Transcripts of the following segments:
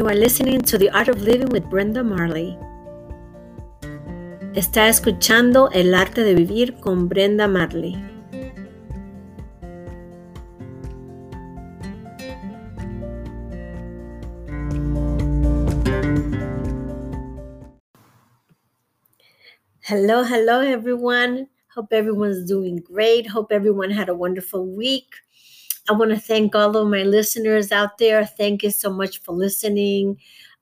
You are listening to The Art of Living with Brenda Marley. Está escuchando El Arte de Vivir con Brenda Marley. Hello, hello, everyone. Hope everyone's doing great. Hope everyone had a wonderful week. I want to thank all of my listeners out there. Thank you so much for listening.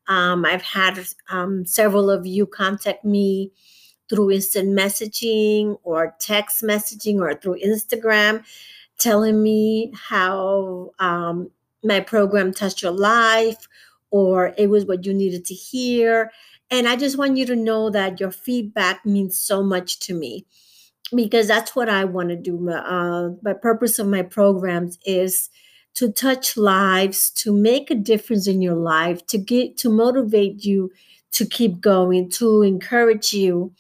Um, I've had um, several of you contact me through instant messaging or text messaging or through Instagram telling me how um, my program touched your life or it was what you needed to hear. And I just want you to know that your feedback means so much to me because that's what I want to do. Uh, the purpose of my programs is to touch lives, to make a difference in your life, to get to motivate you to keep going, to encourage you.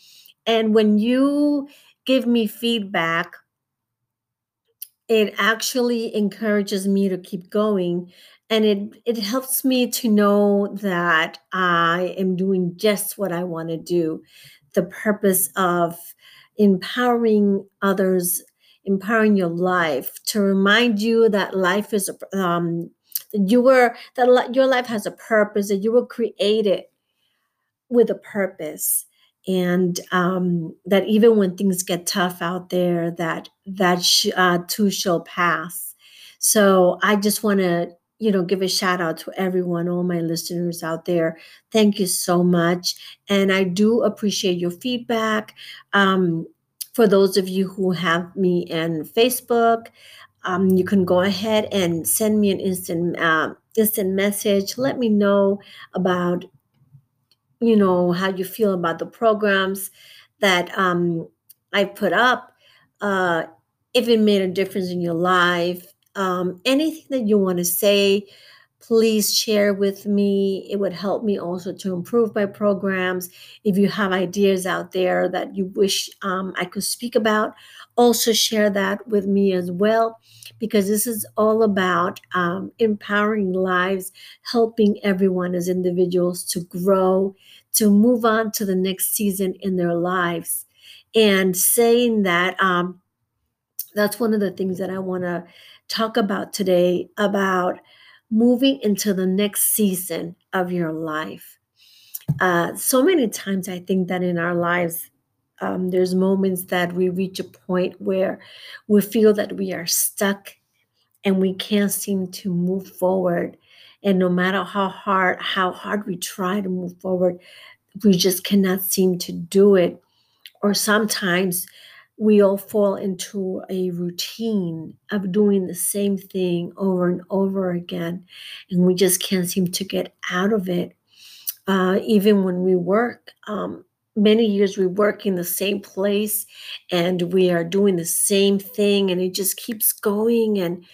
And when you give me feedback, it actually encourages me to keep going and it it helps me to know that I am doing just what I want to do. The purpose of empowering others, empowering your life, to remind you that life is um, that you were that your life has a purpose, that you were created with a purpose, and um, that even when things get tough out there, that that sh- uh, too shall pass. So I just want to you know, give a shout out to everyone, all my listeners out there. Thank you so much. And I do appreciate your feedback. Um, for those of you who have me in Facebook, um, you can go ahead and send me an instant uh, instant message. Let me know about, you know, how you feel about the programs that um, I put up. Uh, if it made a difference in your life, um, anything that you want to say, please share with me. It would help me also to improve my programs. If you have ideas out there that you wish um, I could speak about, also share that with me as well, because this is all about um, empowering lives, helping everyone as individuals to grow, to move on to the next season in their lives. And saying that, um, that's one of the things that I want to talk about today about moving into the next season of your life. Uh, so many times, I think that in our lives, um, there's moments that we reach a point where we feel that we are stuck and we can't seem to move forward. And no matter how hard, how hard we try to move forward, we just cannot seem to do it. Or sometimes we all fall into a routine of doing the same thing over and over again, and we just can't seem to get out of it. Uh, even when we work, um, many years we work in the same place and we are doing the same thing, and it just keeps going. And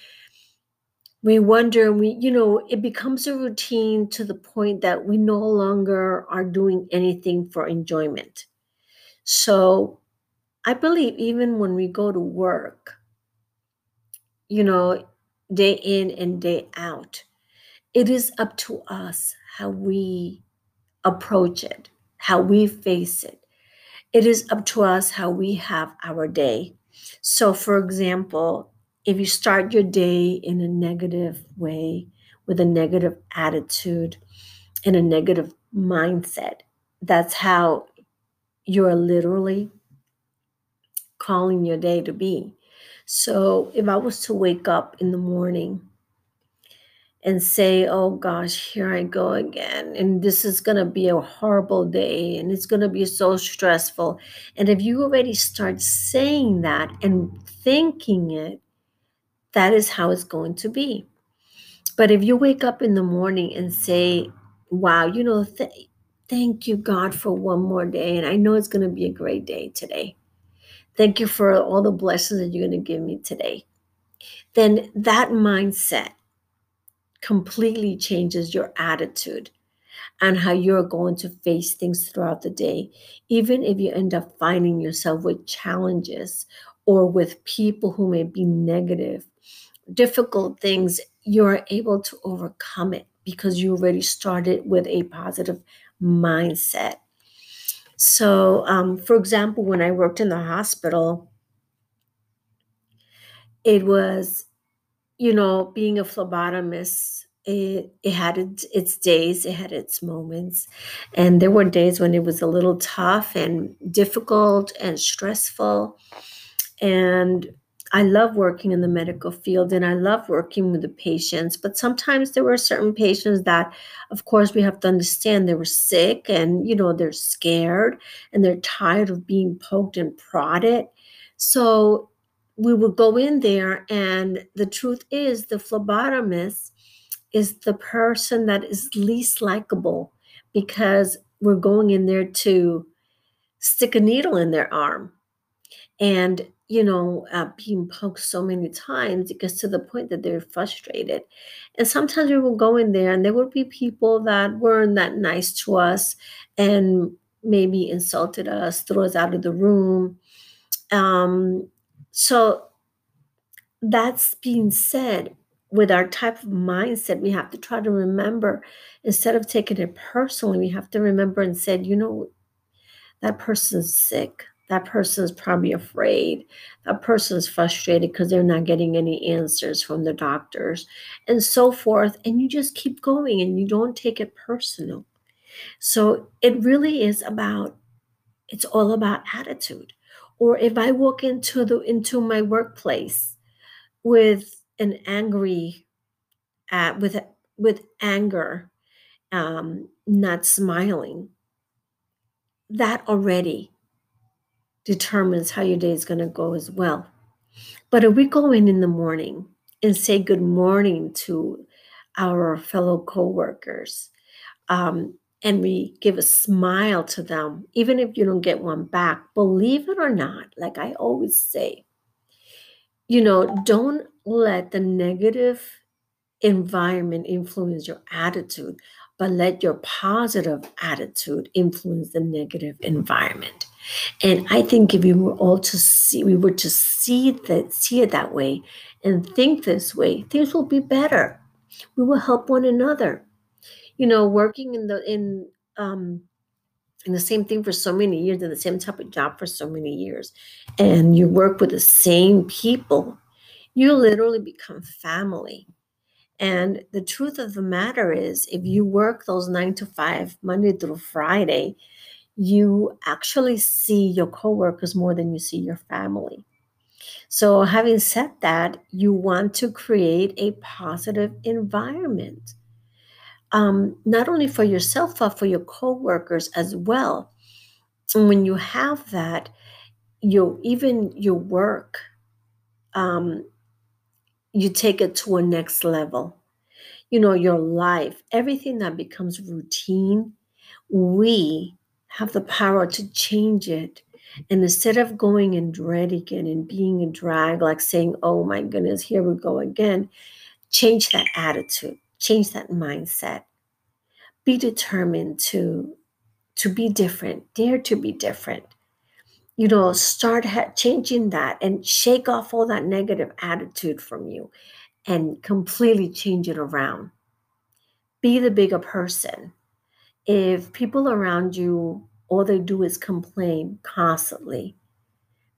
we wonder, we, you know, it becomes a routine to the point that we no longer are doing anything for enjoyment. So, I believe even when we go to work, you know, day in and day out, it is up to us how we approach it, how we face it. It is up to us how we have our day. So, for example, if you start your day in a negative way, with a negative attitude and a negative mindset, that's how you're literally calling your day to be. So if I was to wake up in the morning and say, oh gosh, here I go again, and this is going to be a horrible day, and it's going to be so stressful. And if you already start saying that and thinking it, that is how it's going to be. But if you wake up in the morning and say, wow, you know, th- thank you, God, for one more day, and I know it's going to be a great day today Thank you for all the blessings that you're going to give me today. Then that mindset completely changes your attitude and how you're going to face things throughout the day. Even if you end up finding yourself with challenges or with people who may be negative, difficult things, you're able to overcome it because you already started with a positive mindset. So, um, for example, when I worked in the hospital, it was, you know, being a phlebotomist, it, it had its, its days, it had its moments. And there were days when it was a little tough and difficult and stressful. And I love working in the medical field and I love working with the patients, but sometimes there were certain patients that, of course, we have to understand they were sick and, you know, they're scared and they're tired of being poked and prodded. So we would go in there, and the truth is, the phlebotomist is the person that is least likable because we're going in there to stick a needle in their arm. And you know, uh, being poked so many times, it gets to the point that they're frustrated. And sometimes we will go in there and there would be people that weren't that nice to us and maybe insulted us, threw us out of the room. Um, so that's being said with our type of mindset, we have to try to remember instead of taking it personally, we have to remember and say, you know, that person's sick that person is probably afraid. That person is frustrated because they're not getting any answers from the doctors and so forth. And you just keep going and you don't take it personal. So it really is about, it's all about attitude. Or if I walk into the into my workplace with an angry, uh, with with anger, um, not smiling, that already determines how your day is going to go as well. But if we go in in the morning and say good morning to our fellow coworkers, um, and we give a smile to them, even if you don't get one back, believe it or not, like I always say, you know, don't let the negative environment influence your attitude, but let your positive attitude influence the negative environment. And I think if we were all to see, we were to see that, see it that way, and think this way, things will be better. We will help one another. You know, working in the in um, in the same thing for so many years, in the same type of job for so many years, and you work with the same people, you literally become family. And the truth of the matter is, if you work those nine to five, Monday through Friday, you actually see your coworkers more than you see your family. So, having said that, you want to create a positive environment, um, not only for yourself, but for your coworkers as well. And when you have that, you even your work, um, you take it to a next level. You know, your life, everything that becomes routine, we have the power to change it. And instead of going and dreading it and being a drag, like saying, oh my goodness, here we go again, change that attitude, change that mindset. Be determined to, to be different, dare to be different. You know, start ha- changing that and shake off all that negative attitude from you and completely change it around. Be the bigger person if people around you all they do is complain constantly.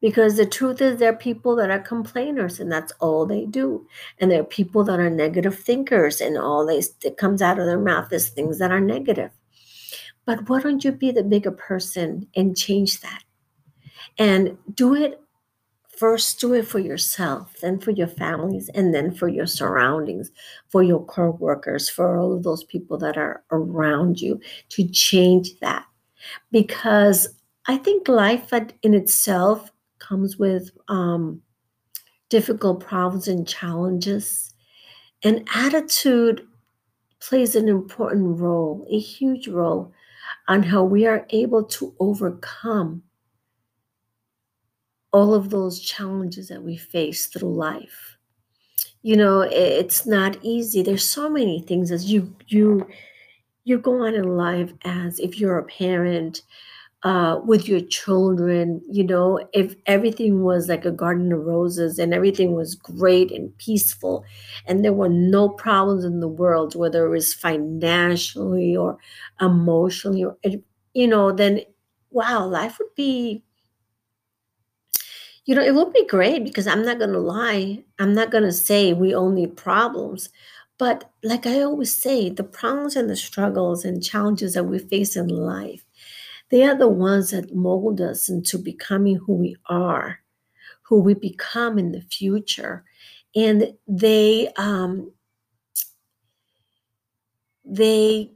Because the truth is there are people that are complainers and that's all they do. And there are people that are negative thinkers and all they that comes out of their mouth is things that are negative. But why don't you be the bigger person and change that? And do it first do it for yourself then for your families and then for your surroundings for your co-workers for all of those people that are around you to change that. Because i think life in itself comes with um, difficult problems and challenges and attitude plays an important role a huge role on how we are able to overcome all of those challenges that we face through life. You know it's not easy. There's so many things as you you you go on in life as if you're a parent uh, with your children, you know, if everything was like a garden of roses and everything was great and peaceful, and there were no problems in the world, whether it was financially or emotionally, or you know, then wow, life would be, you know, it would be great because I'm not gonna lie, I'm not gonna say we only problems, but like I always say, the problems and the struggles and challenges that we face in life they are the ones that mold us into becoming who we are, who we become in the future. And they um, they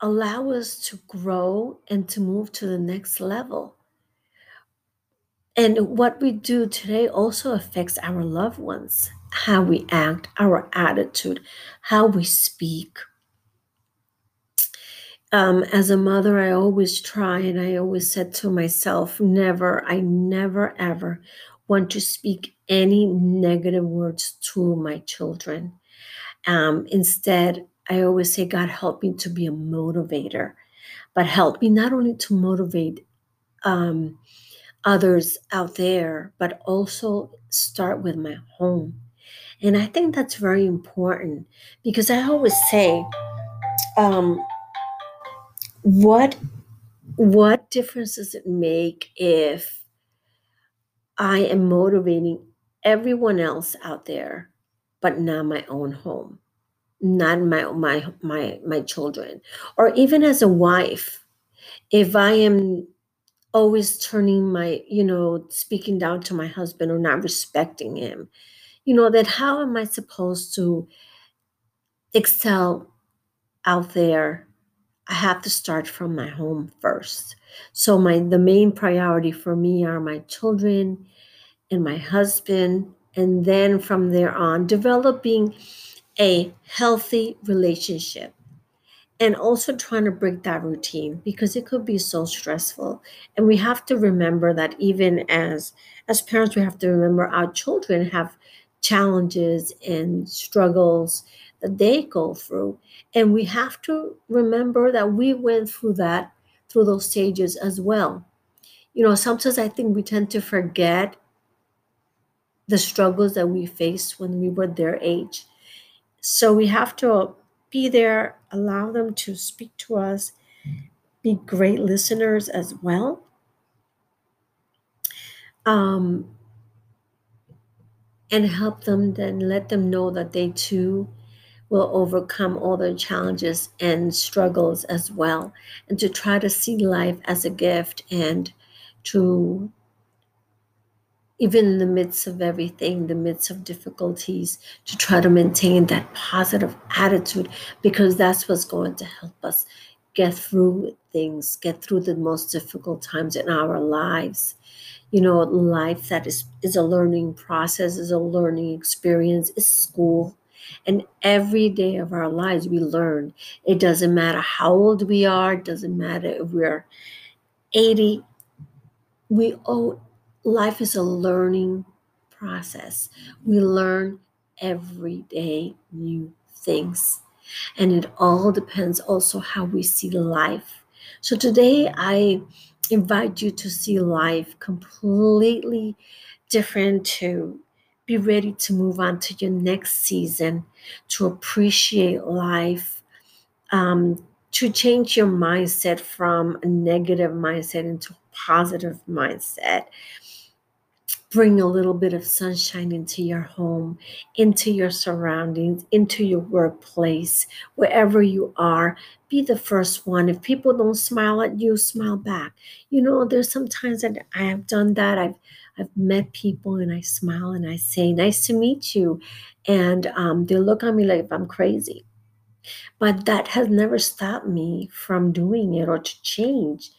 allow us to grow and to move to the next level. And what we do today also affects our loved ones, how we act, our attitude, how we speak um, as a mother, I always try and I always said to myself, never, I never ever want to speak any negative words to my children. Um, instead, I always say, God, help me to be a motivator, but help me not only to motivate um, others out there, but also start with my home. And I think that's very important because I always say, um, what what difference does it make if I am motivating everyone else out there, but not my own home, not my my my my children, or even as a wife, if I am always turning my you know speaking down to my husband or not respecting him, you know that how am I supposed to excel out there? I have to start from my home first. So my the main priority for me are my children and my husband and then from there on developing a healthy relationship and also trying to break that routine because it could be so stressful and we have to remember that even as as parents we have to remember our children have challenges and struggles that they go through. And we have to remember that we went through that, through those stages as well. You know, sometimes I think we tend to forget the struggles that we faced when we were their age. So we have to be there, allow them to speak to us, be great listeners as well. Um, and help them then let them know that they too will overcome all their challenges and struggles as well, and to try to see life as a gift and to even in the midst of everything, the midst of difficulties, to try to maintain that positive attitude because that's what's going to help us get through things, get through the most difficult times in our lives. You know, life that is is a learning process, is a learning experience, is school. And every day of our lives, we learn. It doesn't matter how old we are, it doesn't matter if we're 80. We owe life is a learning process. We learn every day new things. And it all depends also how we see life. So today I invite you to see life completely different to be ready to move on to your next season, to appreciate life, um, to change your mindset from a negative mindset into a positive mindset. Bring a little bit of sunshine into your home, into your surroundings, into your workplace, wherever you are. Be the first one. If people don't smile at you, smile back. You know, there's sometimes that I have done that. I've I've met people and I smile and I say, Nice to meet you. And um, they look at me like I'm crazy. But that has never stopped me from doing it or to change.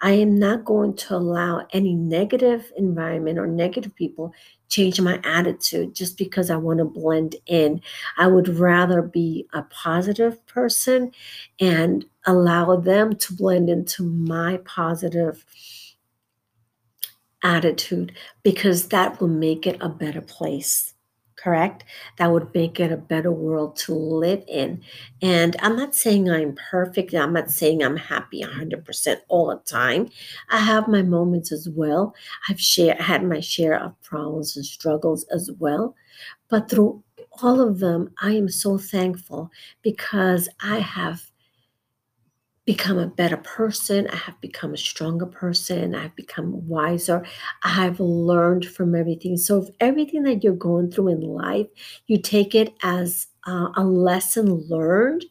I am not going to allow any negative environment or negative people change my attitude just because I want to blend in. I would rather be a positive person and allow them to blend into my positive attitude because that will make it a better place. Correct? That would make it a better world to live in. And I'm not saying I'm perfect. I'm not saying I'm happy 100% all the time. I have my moments as well. I've shared, had my share of problems and struggles as well. But through all of them, I am so thankful because I have become a better person. I have become a stronger person. I've become wiser. I have learned from everything. So, if everything that you're going through in life, you take it as uh, a lesson learned,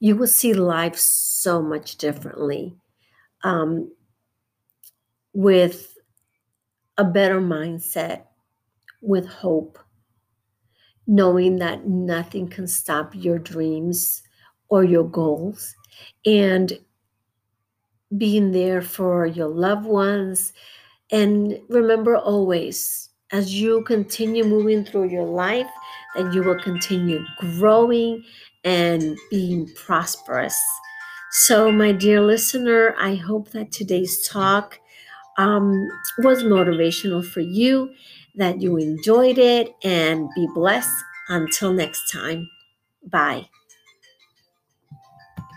you will see life so much differently um, with a better mindset, with hope, knowing that nothing can stop your dreams or your goals and being there for your loved ones. And remember always, as you continue moving through your life, that you will continue growing and being prosperous. So, my dear listener, I hope that today's talk um, was motivational for you, that you enjoyed it, and be blessed. Until next time, bye.